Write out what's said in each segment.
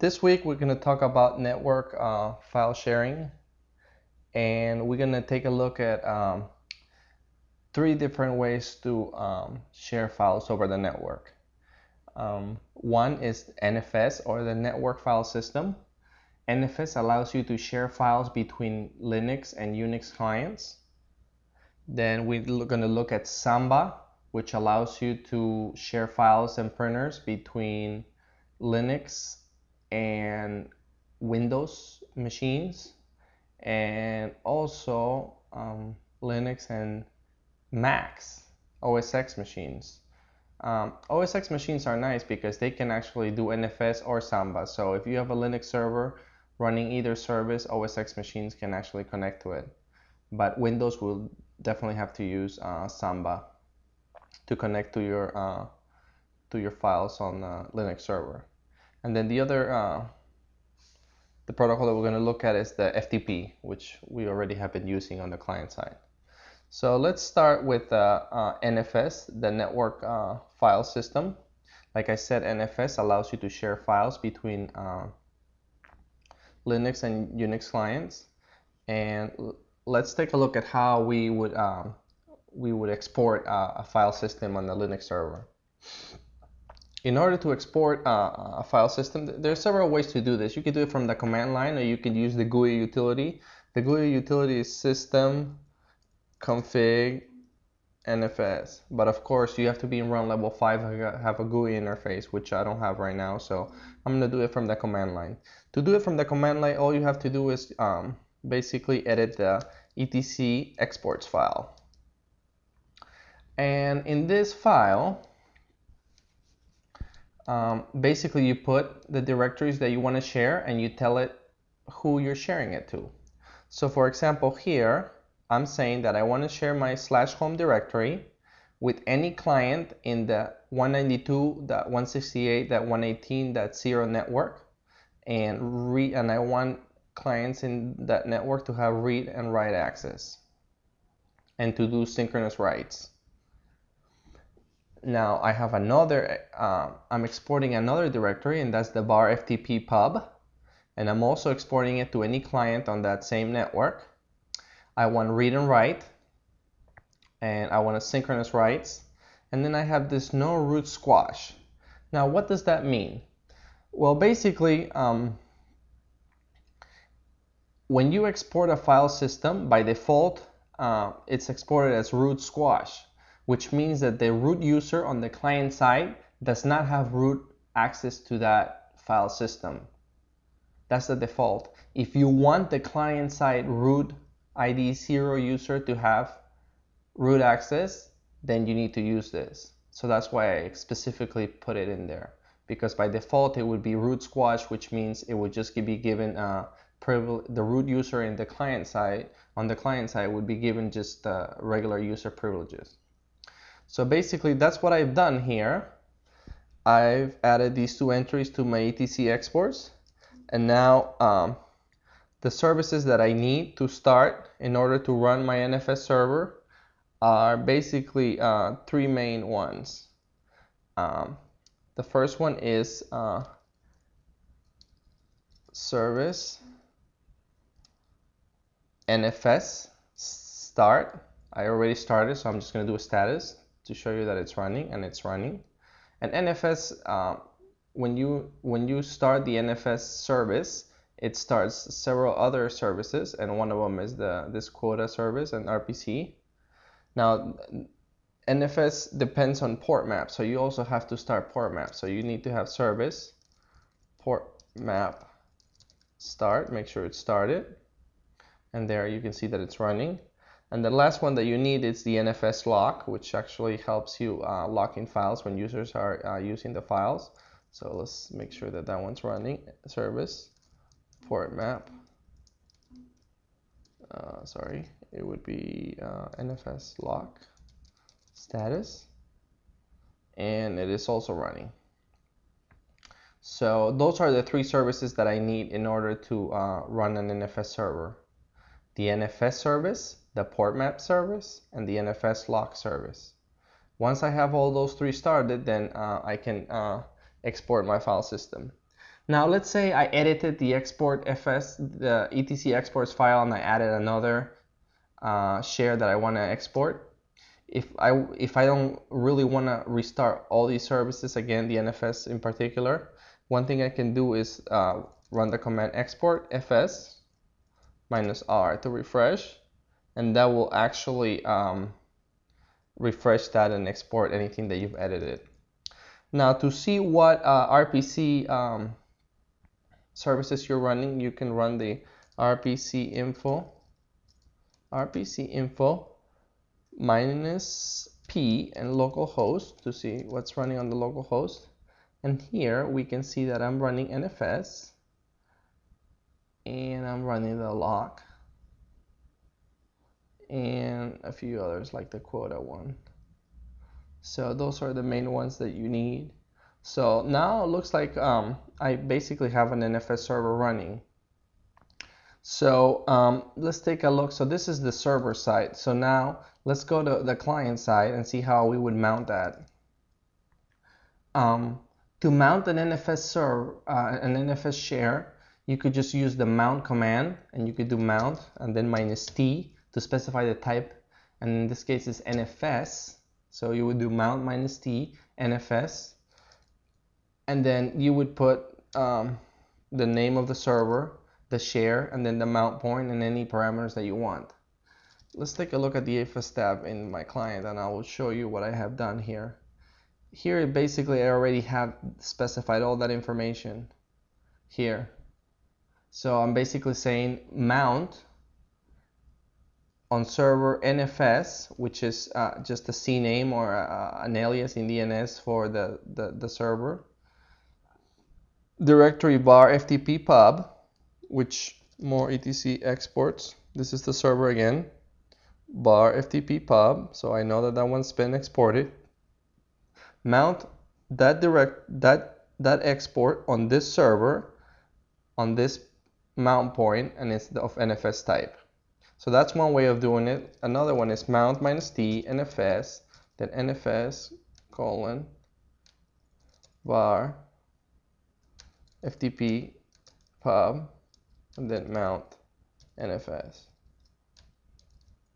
This week we're going to talk about network uh, file sharing and we're going to take a look at um, three different ways to um, share files over the network. Um, one is NFS or the network file system. NFS allows you to share files between Linux and Unix clients. Then we're going to look at Samba, which allows you to share files and printers between Linux and Windows machines and also um, Linux and Macs, OS X machines. Um, OS X machines are nice because they can actually do NFS or Samba. So if you have a Linux server running either service, OS X machines can actually connect to it. But Windows will definitely have to use uh, Samba to connect to your uh, to your files on the Linux server. And then the other, uh, the protocol that we're going to look at is the FTP, which we already have been using on the client side. So let's start with uh, uh, NFS, the network uh, file system. Like I said, NFS allows you to share files between uh, Linux and Unix clients. And let's take a look at how we would um, we would export uh, a file system on the Linux server in order to export uh, a file system, there are several ways to do this. You can do it from the command line or you can use the GUI utility. The GUI utility is system config NFS. But of course, you have to be in run level 5 and have a GUI interface, which I don't have right now. So I'm going to do it from the command line. To do it from the command line, all you have to do is um, basically edit the etc exports file. And in this file, um, basically you put the directories that you want to share and you tell it who you're sharing it to. So for example here, I'm saying that I want to share my slash home directory with any client in the 192.168.118.0 network and and I want clients in that network to have read and write access and to do synchronous writes. Now I have another, uh, I'm exporting another directory and that's the var FTP pub. And I'm also exporting it to any client on that same network. I want read and write and I want a synchronous writes. And then I have this no root squash. Now what does that mean? Well basically um, when you export a file system by default uh, it's exported as root squash which means that the root user on the client side does not have root access to that file system. That's the default. If you want the client side root ID 0 user to have root access, then you need to use this. So that's why I specifically put it in there. Because by default, it would be root squash, which means it would just be given uh, the root user in the client side, on the client side would be given just uh, regular user privileges. So basically that's what I've done here. I've added these two entries to my etc exports and now um, the services that I need to start in order to run my NFS server are basically uh, three main ones. Um, the first one is uh, service NFS start. I already started, so I'm just going to do a status to show you that it's running and it's running. And NFS, uh, when you when you start the NFS service, it starts several other services, and one of them is the this quota service and RPC. Now, NFS depends on port map, so you also have to start port map. So you need to have service port map start. Make sure it's started, and there you can see that it's running. And the last one that you need is the NFS lock, which actually helps you uh, lock in files when users are uh, using the files. So let's make sure that that one's running. Service, port map. Uh, sorry, it would be uh, NFS lock status. And it is also running. So those are the three services that I need in order to uh, run an NFS server. The NFS service, the port map service, and the NFS lock service. Once I have all those three started, then uh, I can uh, export my file system. Now let's say I edited the export fs, the etc exports file, and I added another uh, share that I want to export. If I if I don't really want to restart all these services again, the NFS in particular, one thing I can do is uh, run the command export fs minus r to refresh, and that will actually um, refresh that and export anything that you've edited. Now to see what uh, RPC um, services you're running, you can run the RPC info, RPC info minus P and localhost to see what's running on the local host. And here we can see that I'm running NFS and I'm running the lock and a few others like the quota one. So those are the main ones that you need. So now it looks like um, I basically have an NFS server running. So um, let's take a look. So this is the server side. So now let's go to the client side and see how we would mount that. Um, to mount an NFS server, uh, an NFS share, you could just use the mount command and you could do mount and then minus T to specify the type. And in this case is NFS. So you would do mount minus T, NFS, and then you would put um, the name of the server, the share, and then the mount point and any parameters that you want. Let's take a look at the AFS tab in my client and I will show you what I have done here. Here basically I already have specified all that information here. So I'm basically saying mount on server NFS, which is uh, just a CNAME or uh, an alias in DNS for the, the, the server. Directory var FTP pub, which more etc exports. This is the server again. Var FTP pub, so I know that that one's been exported. Mount that direct that that export on this server on this mount point and it's of NFS type. So that's one way of doing it. Another one is mount minus t nfs, then nfs colon var ftp pub, and then mount nfs.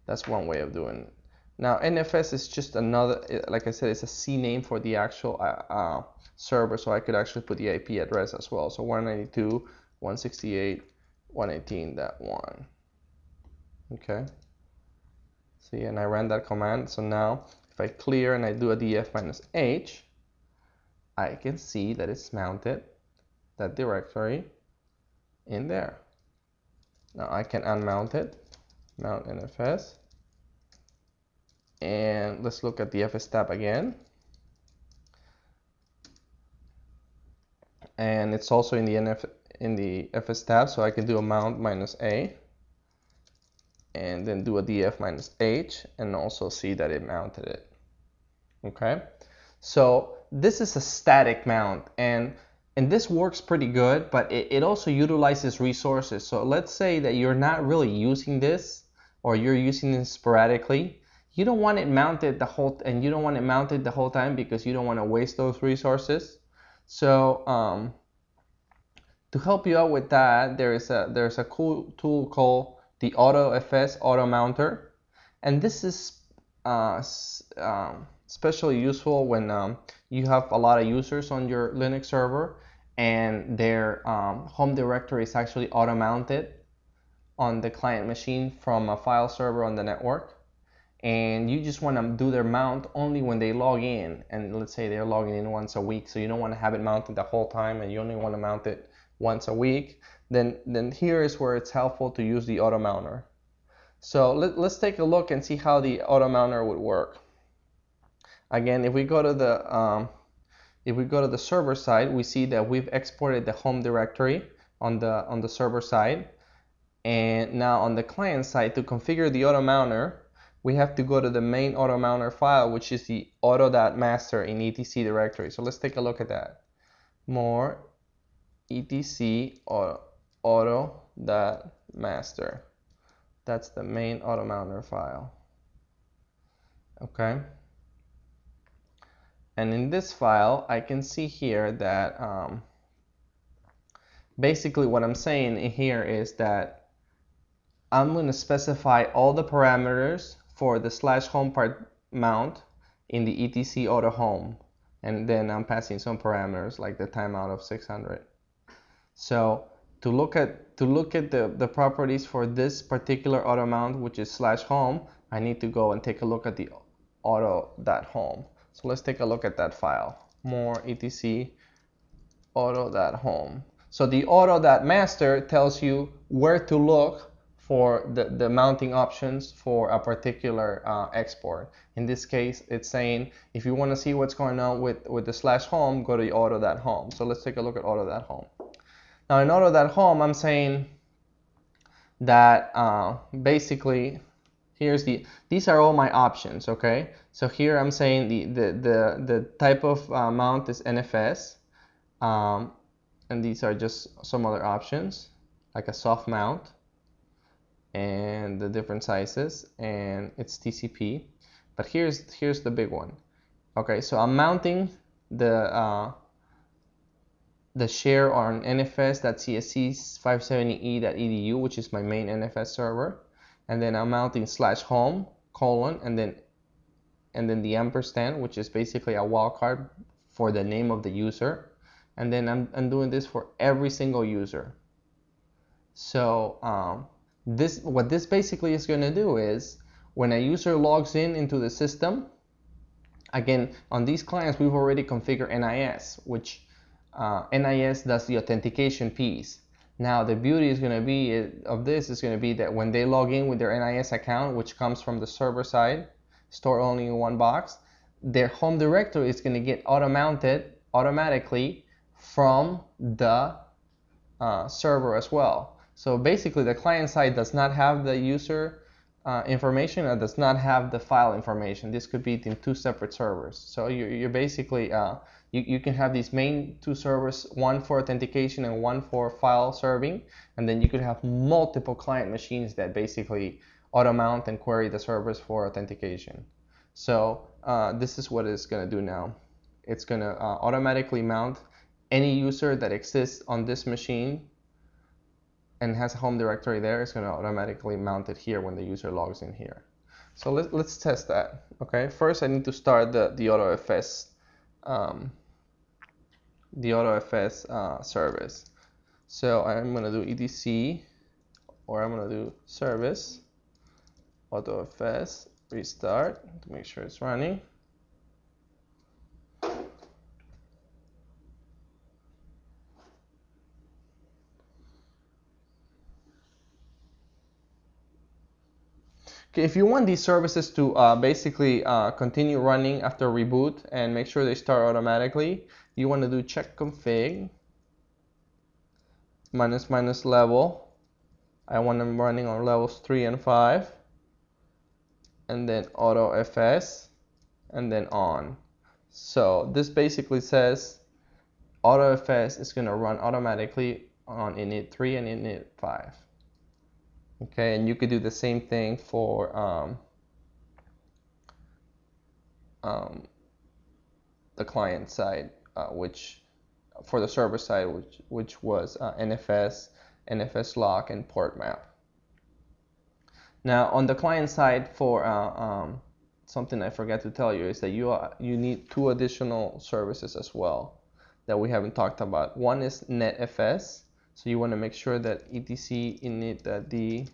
That's one way of doing it. Now NFS is just another, like I said, it's a C name for the actual uh, uh, server, so I could actually put the IP address as well. So 192.168.118.1 okay. See and I ran that command. So now if I clear and I do a df minus h I can see that it's mounted that directory in there. Now I can unmount it mount NFS and let's look at the FS tab again. And it's also in the NF in the FS tab so I can do a mount minus A and then do a df minus h and also see that it mounted it okay? So this is a static mount and and this works pretty good but it, it also utilizes resources. So let's say that you're not really using this or you're using it sporadically. You don't want it mounted the whole and you don't want it mounted the whole time because you don't want to waste those resources. So um, to help you out with that there is a there's a cool tool called the AutoFS auto mounter. And this is uh, um, especially useful when um, you have a lot of users on your Linux server and their um, home directory is actually auto mounted on the client machine from a file server on the network. And you just want to do their mount only when they log in. And let's say they're logging in once a week so you don't want to have it mounted the whole time and you only want to mount it once a week then, then here is where it's helpful to use the auto mounter. So let, us take a look and see how the auto mounter would work. Again, if we go to the um, if we go to the server side, we see that we've exported the home directory on the on the server side. And now on the client side, to configure the auto mounter, we have to go to the main auto mounter file, which is the auto.master in etc directory. So let's take a look at that. More etc auto auto.master. That's the main auto mounter file. Okay. And in this file, I can see here that um, basically what I'm saying in here is that I'm going to specify all the parameters for the slash home part mount in the etc auto home and then I'm passing some parameters like the timeout of 600 so to look at to look at the, the properties for this particular auto mount which is slash home I need to go and take a look at the auto.home so let's take a look at that file more etc auto.home so the auto.master tells you where to look for the, the mounting options for a particular uh, export. In this case, it's saying if you want to see what's going on with, with the slash home, go to the auto.home. So let's take a look at auto.home. Now in order at home, I'm saying that uh, basically here's the these are all my options okay? So here I'm saying the the the, the type of uh, mount is NFS um, and these are just some other options like a soft mount and the different sizes and it's TCP but here's here's the big one. Okay so I'm mounting the uh, the share on nfs.csc570e.edu which is my main NFS server. And then I'm mounting slash home colon and then and then the ampersand which is basically a wildcard for the name of the user. And then I'm, I'm doing this for every single user. So um, this what this basically is going to do is when a user logs in into the system again on these clients we've already configured NIS which uh, NIS does the authentication piece now the beauty is going to be of this is going to be that when they log in with their NIS account which comes from the server side store only in one box their home directory is going to get auto mounted automatically from the uh, server as well. So basically the client side does not have the user uh, information and does not have the file information. This could be in two separate servers. So you're, you're basically, uh, you, you can have these main two servers, one for authentication and one for file serving. And then you could have multiple client machines that basically auto mount and query the servers for authentication. So uh, this is what it's going to do now. It's going to uh, automatically mount any user that exists on this machine and has a home directory there is going to automatically mount it here when the user logs in here. So let's, let's test that. Okay, first I need to start the, the AutoFS um, the AutoFS uh, service. So I'm going to do etc or I'm going to do service AutoFS restart to make sure it's running. If you want these services to uh, basically uh, continue running after reboot and make sure they start automatically, you want to do check config minus minus level. I want them running on levels 3 and 5 and then auto FS and then on. So this basically says auto FS is going to run automatically on init 3 and init 5 okay and you could do the same thing for um, um, the client side uh, which for the server side which which was uh, NFS NFS lock and port map. Now on the client side for uh, um, something I forgot to tell you is that you are, you need two additional services as well that we haven't talked about. One is NetFS so you want to make sure that etc init.d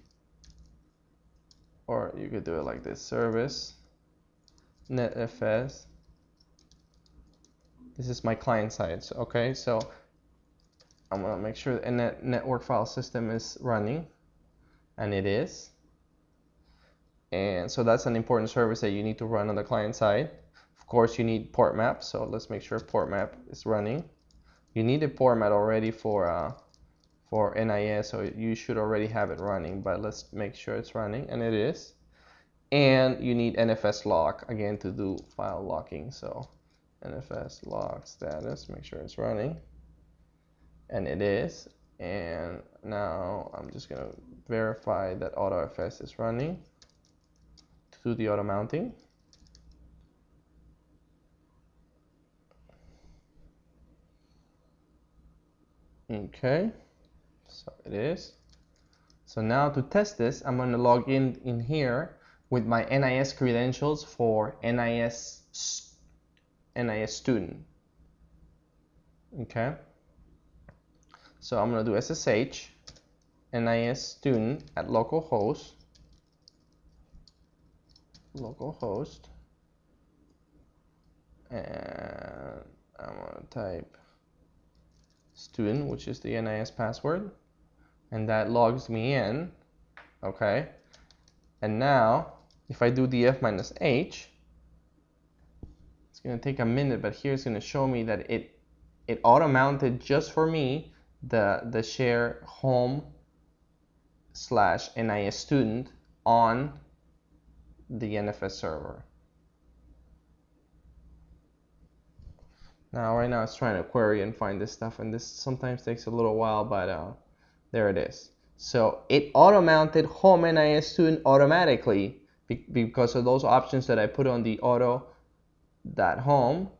or you could do it like this service netfs this is my client side so, okay so I'm gonna make sure the net network file system is running and it is. And so that's an important service that you need to run on the client side. Of course you need port map so let's make sure port map is running. You need a port map already for uh, for NIS so you should already have it running but let's make sure it's running and it is. And you need NFS lock again to do file locking so NFS lock status make sure it's running. And it is and now I'm just gonna verify that AutoFS is running to do the auto mounting. Okay So it is. So now to test this, I'm going to log in in here with my NIS credentials for NIS NIS student. Okay. So I'm going to do SSH NIS student at localhost localhost and I'm going to type student which is the NIS password. And that logs me in okay? And now if I do df minus h it's gonna take a minute but here it's gonna show me that it it auto mounted just for me the the share home slash NIS student on the NFS server now right now it's trying to query and find this stuff and this sometimes takes a little while but uh, there it is. So it auto-mounted home NIS student automatically because of those options that I put on the auto that home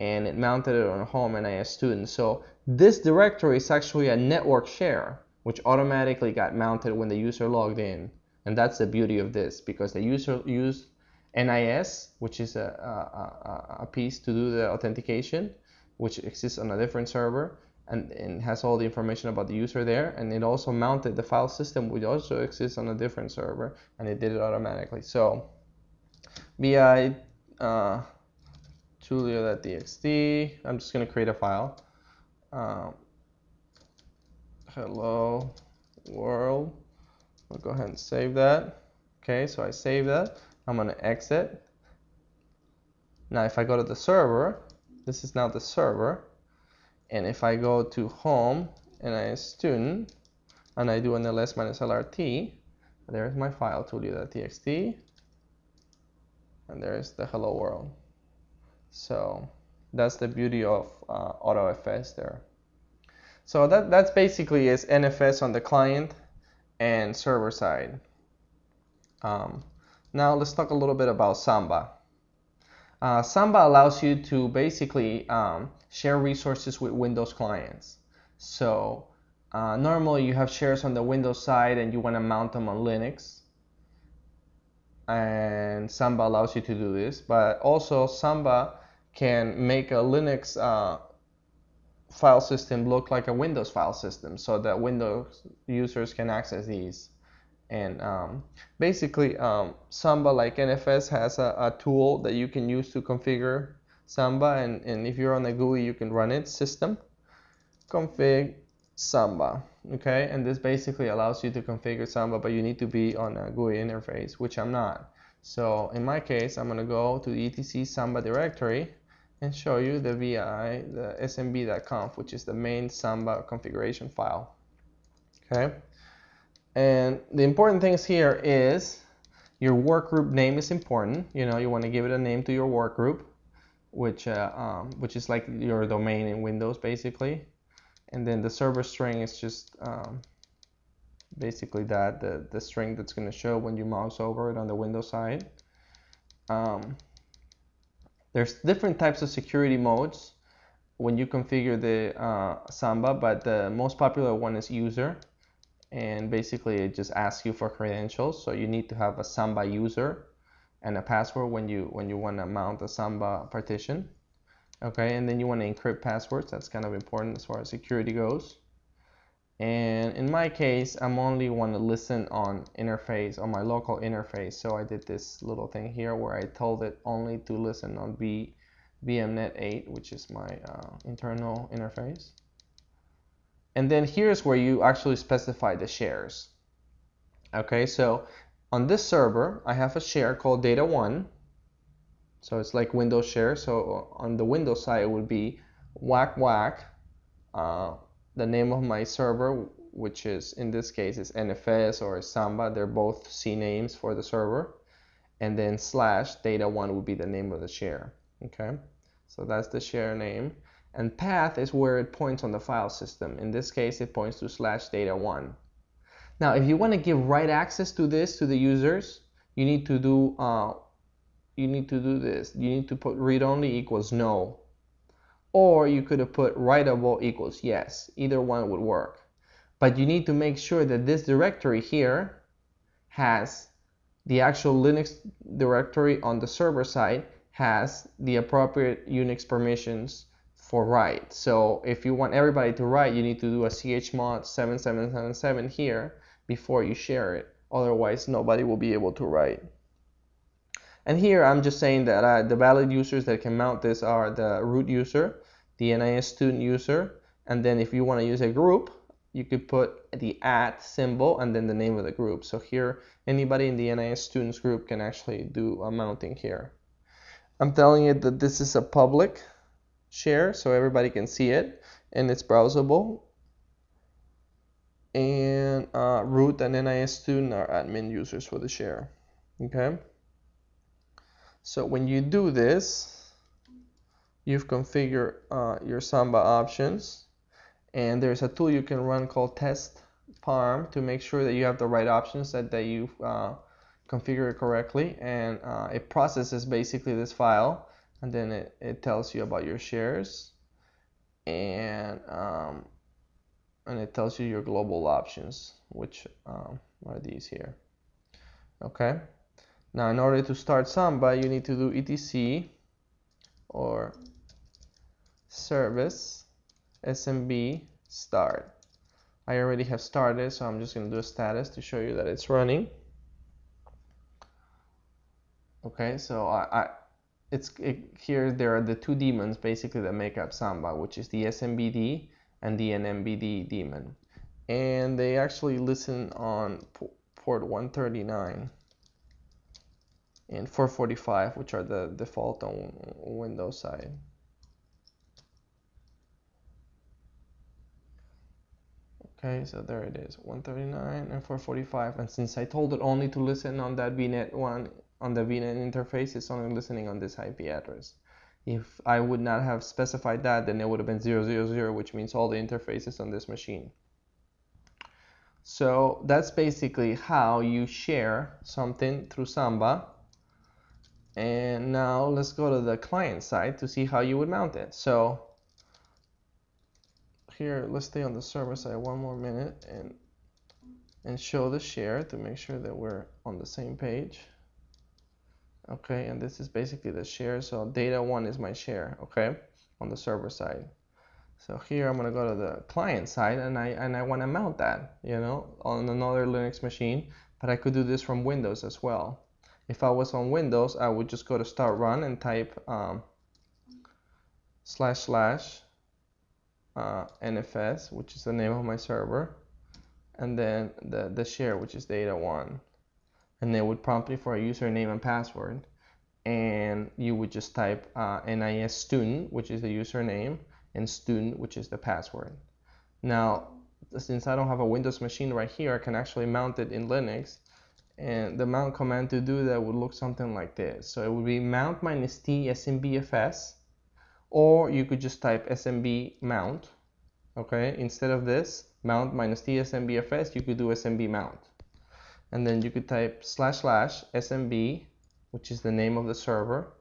and it mounted it on home NIS student. So this directory is actually a network share which automatically got mounted when the user logged in. And that's the beauty of this because the user used NIS, which is a, a, a piece to do the authentication, which exists on a different server and, and has all the information about the user there. And it also mounted the file system which also exists on a different server and it did it automatically. So vi uh, julia.txt I'm just going to create a file. Um, hello world. I'll go ahead and save that. Okay so I save that I'm going to exit now if I go to the server this is now the server and if I go to home NIS student and I do an ls minus lrt, there's my file julia.txt and there's the hello world. So that's the beauty of uh, AutoFS there. So that that's basically is NFS on the client and server side. Um, now let's talk a little bit about Samba. Uh, Samba allows you to basically um, share resources with Windows clients. So uh, normally you have shares on the Windows side and you want to mount them on Linux. And Samba allows you to do this, but also Samba can make a Linux uh, file system look like a Windows file system so that Windows users can access these. And um, basically, um, Samba, like NFS, has a, a, tool that you can use to configure Samba. And, and if you're on a GUI, you can run it system config Samba. Okay, and this basically allows you to configure Samba, but you need to be on a GUI interface, which I'm not. So in my case, I'm going to go to the etc Samba directory and show you the VI, the smb.conf, which is the main Samba configuration file. Okay. And the important things here is your work group name is important. You know, you want to give it a name to your work group, which uh, um, which is like your domain in Windows basically. And then the server string is just um, basically that the the string that's going to show when you mouse over it on the Windows side. Um, there's different types of security modes when you configure the uh, Samba, but the most popular one is user and basically it just asks you for credentials. So you need to have a Samba user and a password when you when you want to mount a Samba partition. Okay, and then you want to encrypt passwords. That's kind of important as far as security goes. And in my case, I'm only want to listen on interface on my local interface. So I did this little thing here where I told it only to listen on B, VMnet 8, which is my uh, internal interface. And then here's where you actually specify the shares. Okay, so on this server, I have a share called data1. So it's like Windows share. So on the Windows side, it would be whack whack, uh, the name of my server, which is in this case is NFS or Samba. They're both C names for the server. And then slash data1 would be the name of the share. Okay, so that's the share name. And path is where it points on the file system. In this case, it points to slash data one. Now, if you want to give write access to this to the users, you need to do uh, you need to do this. You need to put read only equals no, or you could have put writable equals yes. Either one would work. but you need to make sure that this directory here has the actual Linux directory on the server side has the appropriate Unix permissions for write. So if you want everybody to write, you need to do a chmod 7777 here before you share it. Otherwise, nobody will be able to write. And here I'm just saying that uh, the valid users that can mount this are the root user, the NIS student user, and then if you want to use a group, you could put the at symbol and then the name of the group. So here, anybody in the NIS students group can actually do a mounting here. I'm telling you that this is a public share so everybody can see it and it's browsable. And uh, root and NIS student are admin users for the share. Okay. So when you do this, you've configured uh, your Samba options and there's a tool you can run called test parm to make sure that you have the right options that, that you uh, configure correctly and uh, it processes basically this file and then it, it tells you about your shares and um, and it tells you your global options which um, are these here okay now in order to start Samba you need to do etc or service SMB start. I already have started, so I'm just going to do a status to show you that it's running. Okay, so I, I it's it, here there are the two daemons basically that make up Samba, which is the SMBD and the NMBD daemon. And they actually listen on port 139 and 445, which are the default on Windows side. Okay, so there it is, 139 and 445. And since I told it only to listen on that VNet one, on the VNet interface, it's only listening on this IP address. If I would not have specified that, then it would have been 000, which means all the interfaces on this machine. So that's basically how you share something through Samba. And now let's go to the client side to see how you would mount it. So here let's stay on the server side one more minute and and show the share to make sure that we're on the same page okay and this is basically the share. So data one is my share okay on the server side. So here I'm gonna go to the client side and I and I want to mount that you know on another Linux machine but I could do this from Windows as well. If I was on Windows I would just go to start run and type um, slash slash uh, NFS, which is the name of my server, and then the, the share, which is data one. And they would prompt you for a username and password. And you would just type uh, NIS student, which is the username, and student, which is the password. Now, since I don't have a Windows machine right here, I can actually mount it in Linux. And the mount command to do that would look something like this. So it would be mount minus t smbfs or you could just type smb mount okay instead of this mount minus t smbfs, you could do smb mount and then you could type slash slash smb which is the name of the server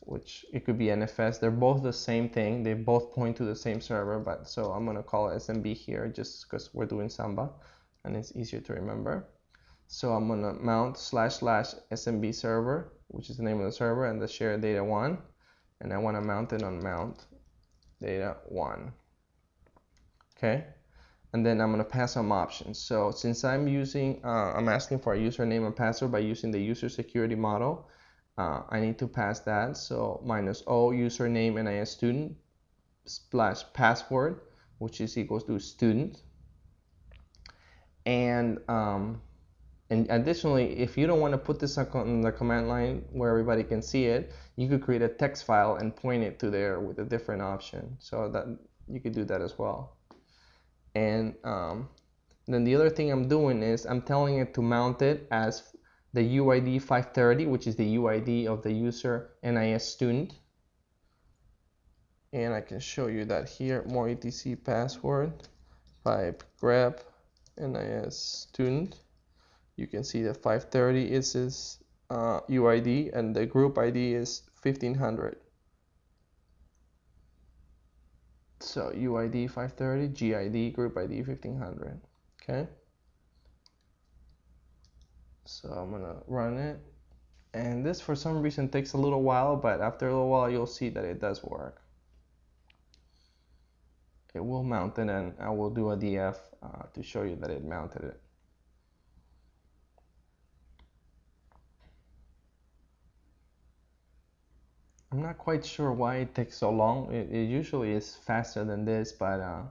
which it could be nfs they're both the same thing. They both point to the same server but so i'm going to call it smb here just because we're doing samba and it's easier to remember. So i'm going to mount slash slash smb server which is the name of the server and the share data one. And I want to mount it on mount data 1 okay and then I'm going to pass some options so since I'm using uh, I'm asking for a username and password by using the user security model uh, I need to pass that so minus o username and NIS student slash password which is equals to student and um, and additionally, if you don't want to put this on the command line where everybody can see it, you could create a text file and point it to there with a different option. So that you could do that as well. And um, then the other thing I'm doing is I'm telling it to mount it as the UID 530, which is the UID of the user NIS student. And I can show you that here, more etc password, pipe grep NIS student you can see that 530 is his uh, UID and the group ID is 1500. So UID 530, GID, group ID 1500. Okay. So I'm gonna run it. And this for some reason takes a little while, but after a little while you'll see that it does work. It will mount it and I will do a DF uh, to show you that it mounted it. I'm not quite sure why it takes so long. It, it usually is faster than this, but uh,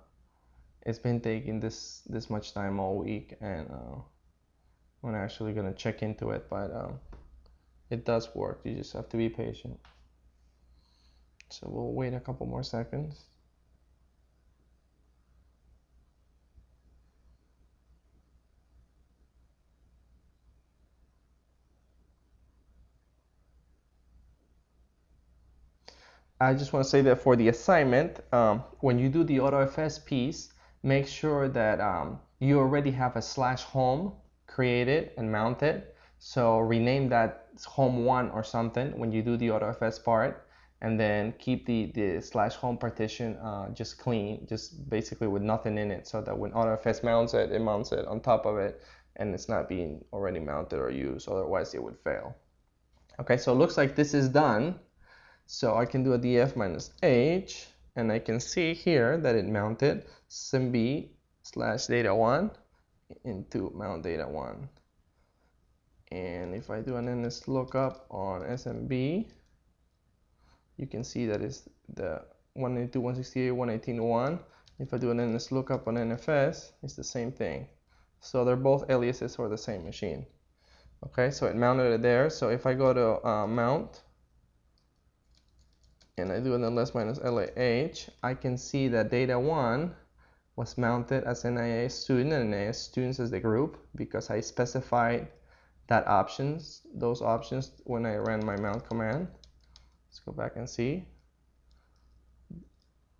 it's been taking this this much time all week, and uh, I'm actually gonna check into it. But um, it does work. You just have to be patient. So we'll wait a couple more seconds. I just want to say that for the assignment, um, when you do the AutoFS piece, make sure that um, you already have a slash home created and mounted. So rename that home one or something when you do the AutoFS part, and then keep the, the slash home partition uh, just clean, just basically with nothing in it, so that when AutoFS mounts it, it mounts it on top of it, and it's not being already mounted or used. Otherwise, it would fail. Okay, so it looks like this is done. So I can do a df minus h, and I can see here that it mounted SMB slash data 1 into mount data 1. And if I do an ns lookup on SMB, you can see that it's the 192.168.118.1. If I do an ns lookup on NFS, it's the same thing. So they're both aliases for the same machine. Okay, so it mounted it there. So if I go to uh, mount, and I do an ls minus LAH, I can see that data 1 was mounted as an NIS student and NIS students as the group because I specified that options, those options when I ran my mount command. Let's go back and see.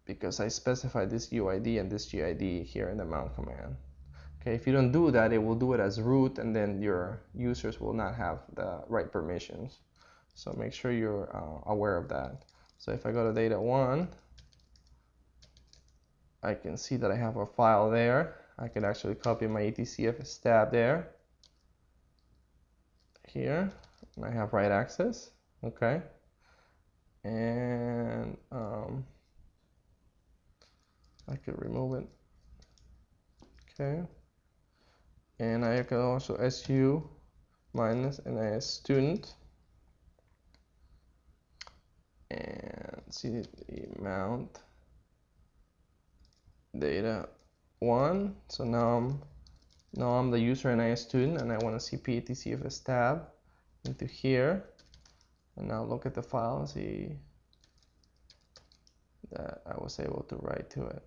Because I specified this UID and this GID here in the mount command. Okay, if you don't do that, it will do it as root and then your users will not have the right permissions. So make sure you're uh, aware of that. So if I go to data one, I can see that I have a file there. I can actually copy my etcfs tab there. Here, I have write access, okay. And um, I could remove it, okay. And I can also su minus nis student see the amount data one. So now I'm now I'm the user and I a student and I want to see PATCFS tab into here and now look at the file and see that I was able to write to it.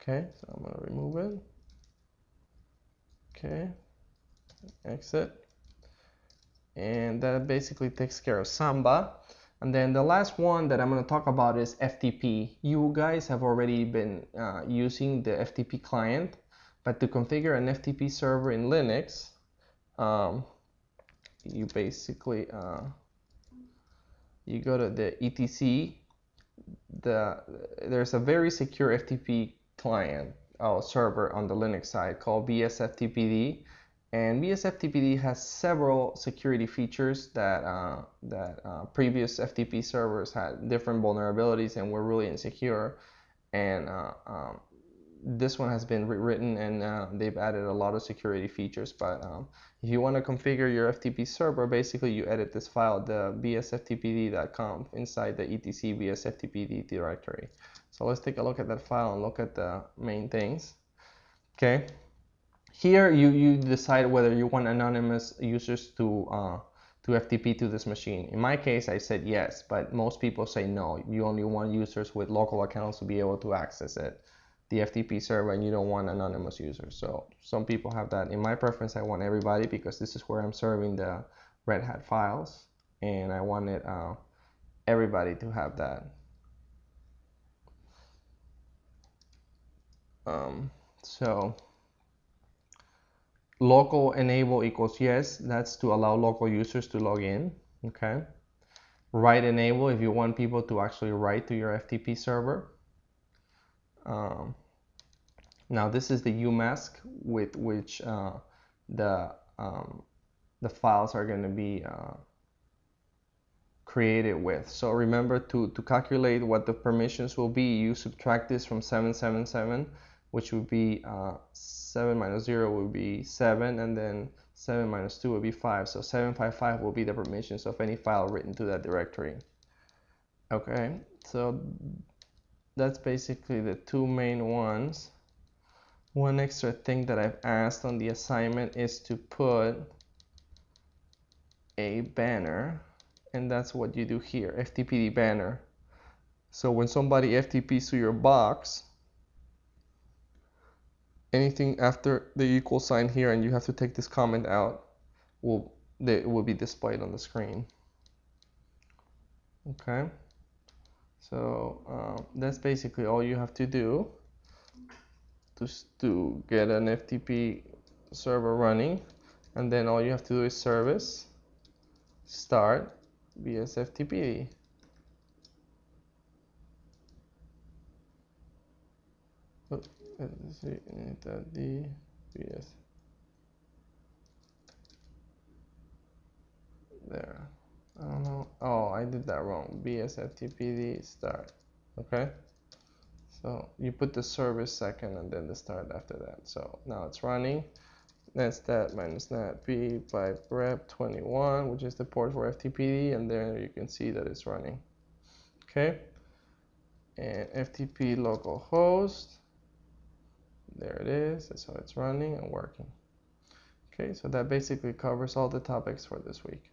Okay, so I'm to remove it. Okay, exit and that basically takes care of Samba. And then the last one that I'm going to talk about is FTP. You guys have already been uh, using the FTP client, but to configure an FTP server in Linux, um, you basically uh, you go to the etc. The there's a very secure FTP client uh, server on the Linux side called VSFTPD and VSFTPD has several security features that, uh, that uh, previous FTP servers had different vulnerabilities and were really insecure. And uh, um, this one has been rewritten and uh, they've added a lot of security features. But um, if you want to configure your FTP server, basically you edit this file, the vsftpd.conf, inside the etc vsftpd directory. So let's take a look at that file and look at the main things. Okay. Here you, you decide whether you want anonymous users to, uh, to FTP to this machine. In my case, I said yes, but most people say no. You only want users with local accounts to be able to access it, the FTP server, and you don't want anonymous users. So some people have that. In my preference, I want everybody because this is where I'm serving the Red Hat files, and I wanted uh, everybody to have that. Um, so local enable equals yes that's to allow local users to log in okay write enable if you want people to actually write to your FTP server. Um, now this is the UMask with which uh, the um, the files are going to be uh, created with. So remember to, to calculate what the permissions will be, you subtract this from 777, which would be uh, 7 minus 0 would be 7, and then 7 minus 2 would be 5. So 755 will be the permissions of any file written to that directory. Okay, so that's basically the two main ones. One extra thing that I've asked on the assignment is to put a banner and that's what you do here, FTPD banner. So when somebody FTPs to your box, anything after the equal sign here and you have to take this comment out will they will be displayed on the screen. Okay, so um, that's basically all you have to do to, to get an FTP server running. And then all you have to do is service start VSFTP D BS there. I don't know. Oh I did that wrong. vsftpd start. Okay. So you put the service second and then the start after that. So now it's running. Netstat minus NATP by rep 21, which is the port for FTPD, and there you can see that it's running. Okay, and FTP localhost, there it is. How it's running and working. Okay, so that basically covers all the topics for this week.